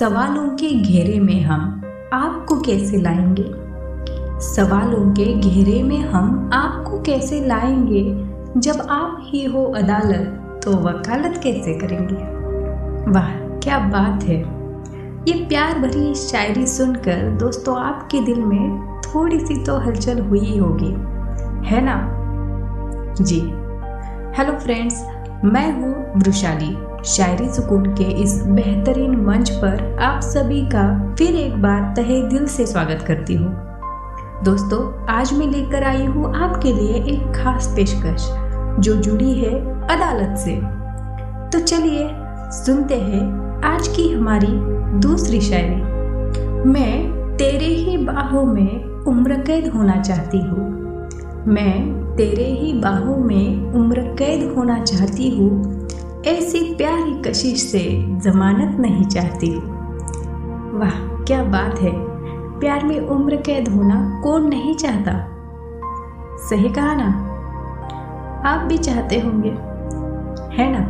सवालों के घेरे में हम आपको कैसे लाएँगे? सवालों के घेरे में हम आपको कैसे लाएँगे? जब आप ही हो अदालत तो वकालत कैसे करेंगे? वाह, क्या बात है। ये प्यार भरी शायरी सुनकर दोस्तों, आपके दिल में थोड़ी सी तो हलचल हुई होगी। है ना? जी। हेलो फ्रेंड्स मैं हूँ वृशाली शायरी सुकून के इस बेहतरीन मंच पर आप सभी का फिर एक बार तहे दिल से स्वागत करती हूँ। दोस्तों, आज मैं लेकर आई हूँ आपके लिए एक खास पेशकश, जो जुड़ी है अदालत से। तो चलिए, सुनते हैं आज की हमारी दूसरी शायरी। मैं तेरे ही बाहों में उम्र कैद होना चाहती हूँ। मैं तेरे ही बाहों में उम्र कैद होना चाहती हूँ। ऐसी प्यारी कशिश से जमानत नहीं चाहती। वाह, क्या बात है। प्यार में उम्र कैद होना कौन नहीं चाहता? सही कहा ना? आप भी चाहते होंगे। है ना?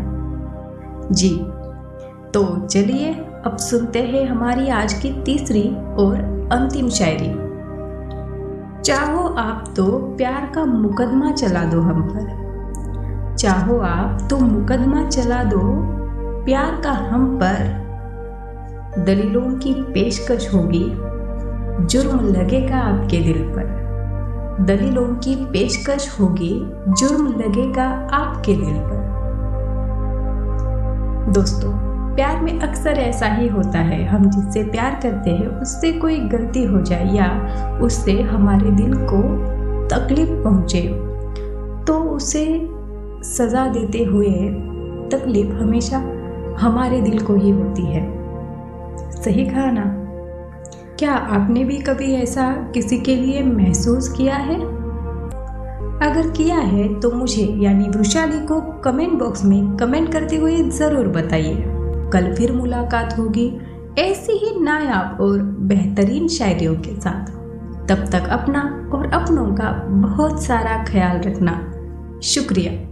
जी। तो चलिए, अब सुनते हैं हमारी आज की तीसरी और अंतिम शायरी। चाहो आप तो प्यार का मुकदमा चला दो हम पर। चाहो आप तो मुकदमा चला दो। प्यार का हम पर दलीलों की पेशकश होगी। जुर्म लगेगा आपके दिल पर। दलीलों की पेशकश होगी, जुर्म लगेगा आपके दिल पर। दोस्तों, प्यार में अक्सर ऐसा ही होता है। हम जिससे प्यार करते हैं, उससे कोई गलती हो जाए या उससे हमारे दिल को तकलीफ़ पहुँचे तो उसे सज़ा देते हुए तकलीफ़ हमेशा हमारे दिल को ही होती है। सही कहा ना? क्या आपने भी कभी ऐसा किसी के लिए महसूस किया है? अगर किया है तो मुझे, यानी वृशाली को कमेंट बॉक्स में कमेंट करते हुए ज़रूर बताइए। कल फिर मुलाकात होगी ऐसी ही नायाब और बेहतरीन शायरियों के साथ। तब तक अपना और अपनों का बहुत सारा ख्याल रखना। शुक्रिया।